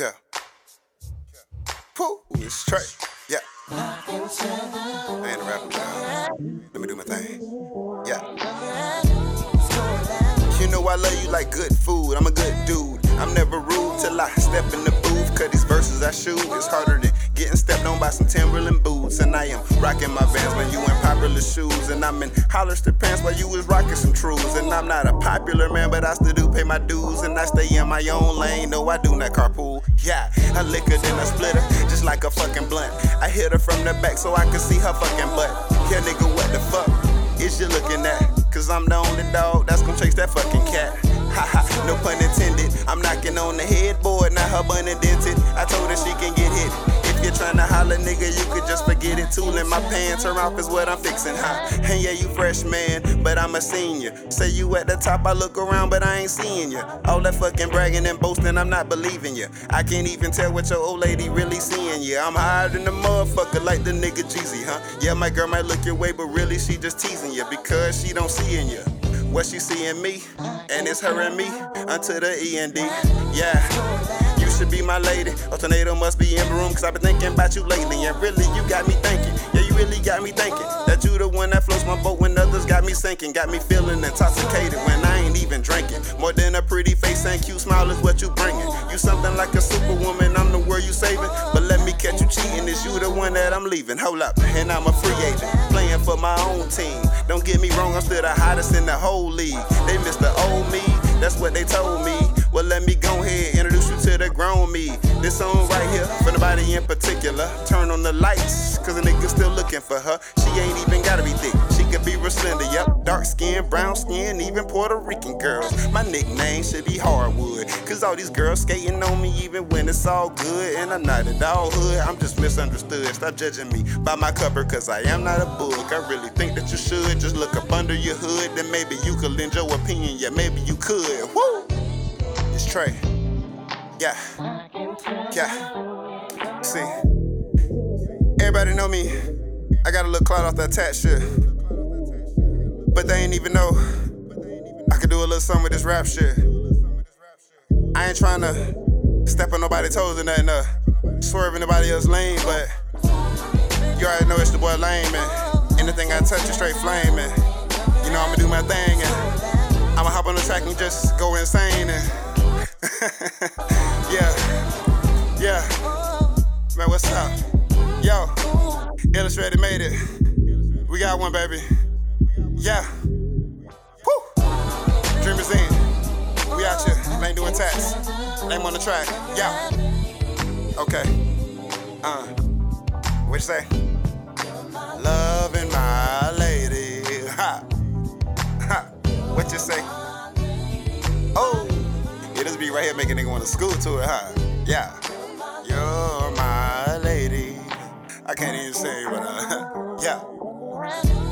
Yeah. Pooh, it's straight. Yeah. I ain't a rapper. Let me do my thing. Yeah. You know I love you like good food. I'm a good dude. I'm never rude till I step in the booth. Cause these verses I shoot is harder than getting stepped on by some Timberland boots. And I am rocking my vans shoes. And I'm in Hollister pants while you was rocking some trues. And I'm not a popular man, but I still do pay my dues. And I stay in my own lane. No, I do not carpool. Yeah, I liquor than a splitter, just like a fucking blunt. I hit her from the back so I can see her fucking butt. Yeah, nigga, what the fuck is you looking at? Cause I'm the only dog that's gonna chase that fucking cat. Ha ha, no pun intended. I'm knocking on the headboard, not her bun indented. I told her she can get hit. You're trying to holler, nigga, you could just forget it. Tooling my pants, her mouth is what I'm fixing, huh? And yeah, you fresh man, but I'm a senior. Say you at the top, I look around, but I ain't seeing you. All that fucking bragging and boasting, I'm not believing you. I can't even tell what your old lady really seeing you. I'm higher than the motherfucker, like the nigga Jeezy, huh? Yeah, my girl might look your way, but really she just teasing you because she don't see in you. What she see in me, and it's her and me until the E and D. Yeah you should be my lady. A tornado must be in the room, cause I've been thinking about you lately. And really, you got me thinking. Yeah, you really got me thinking. That you the one that floats my boat when others got me sinking. Got me feeling intoxicated when I ain't even drinking. More than a pretty face and cute smile is what you bringing. You something like a superwoman, I'm the world you saving. But let me catch you cheating, is you the one that I'm leaving? Hold up, and I'm a free agent, playing for my own team. Don't get me wrong, I'm still the hottest in the whole league. They miss the old me, that's what they told me. This song right here, for nobody in particular. Turn on the lights, cause a nigga still looking for her. She ain't even gotta be thick, she could be slender. Yep, dark skin, brown skin, even Puerto Rican girls. My nickname should be Hardwood, cause all these girls skating on me even when it's all good. And I'm not at all hood, I'm just misunderstood. Stop judging me by my cover, cause I am not a book. I really think that you should just look up under your hood, then maybe you could lend your opinion. Yeah, maybe you could. Woo! It's Trey. Yeah. Yeah. See. Everybody know me. I got a little clout off that tat shit. But they ain't even know I could do a little something with this rap shit. I ain't trying to step on nobody's toes or nothing, uh, swerve anybody else's lane, but you already know it's the boy lame, and anything I touch is straight flame, and you know I'ma do my thing, and I'ma hop on the track and just go insane, and yeah, yeah. Man, what's up? Yo, Illustrated made it. We got one, baby. Yeah. Woo. Dreamers in. We out here. Ain't doing tats. Name on the track. Yeah. Okay. Uh. What you say? Loving my lady. Ha. Ha. What you say? Yeah, this beat right here making nigga wanna school to it, huh? Yeah. You're my lady. I can't even say, but uh, yeah.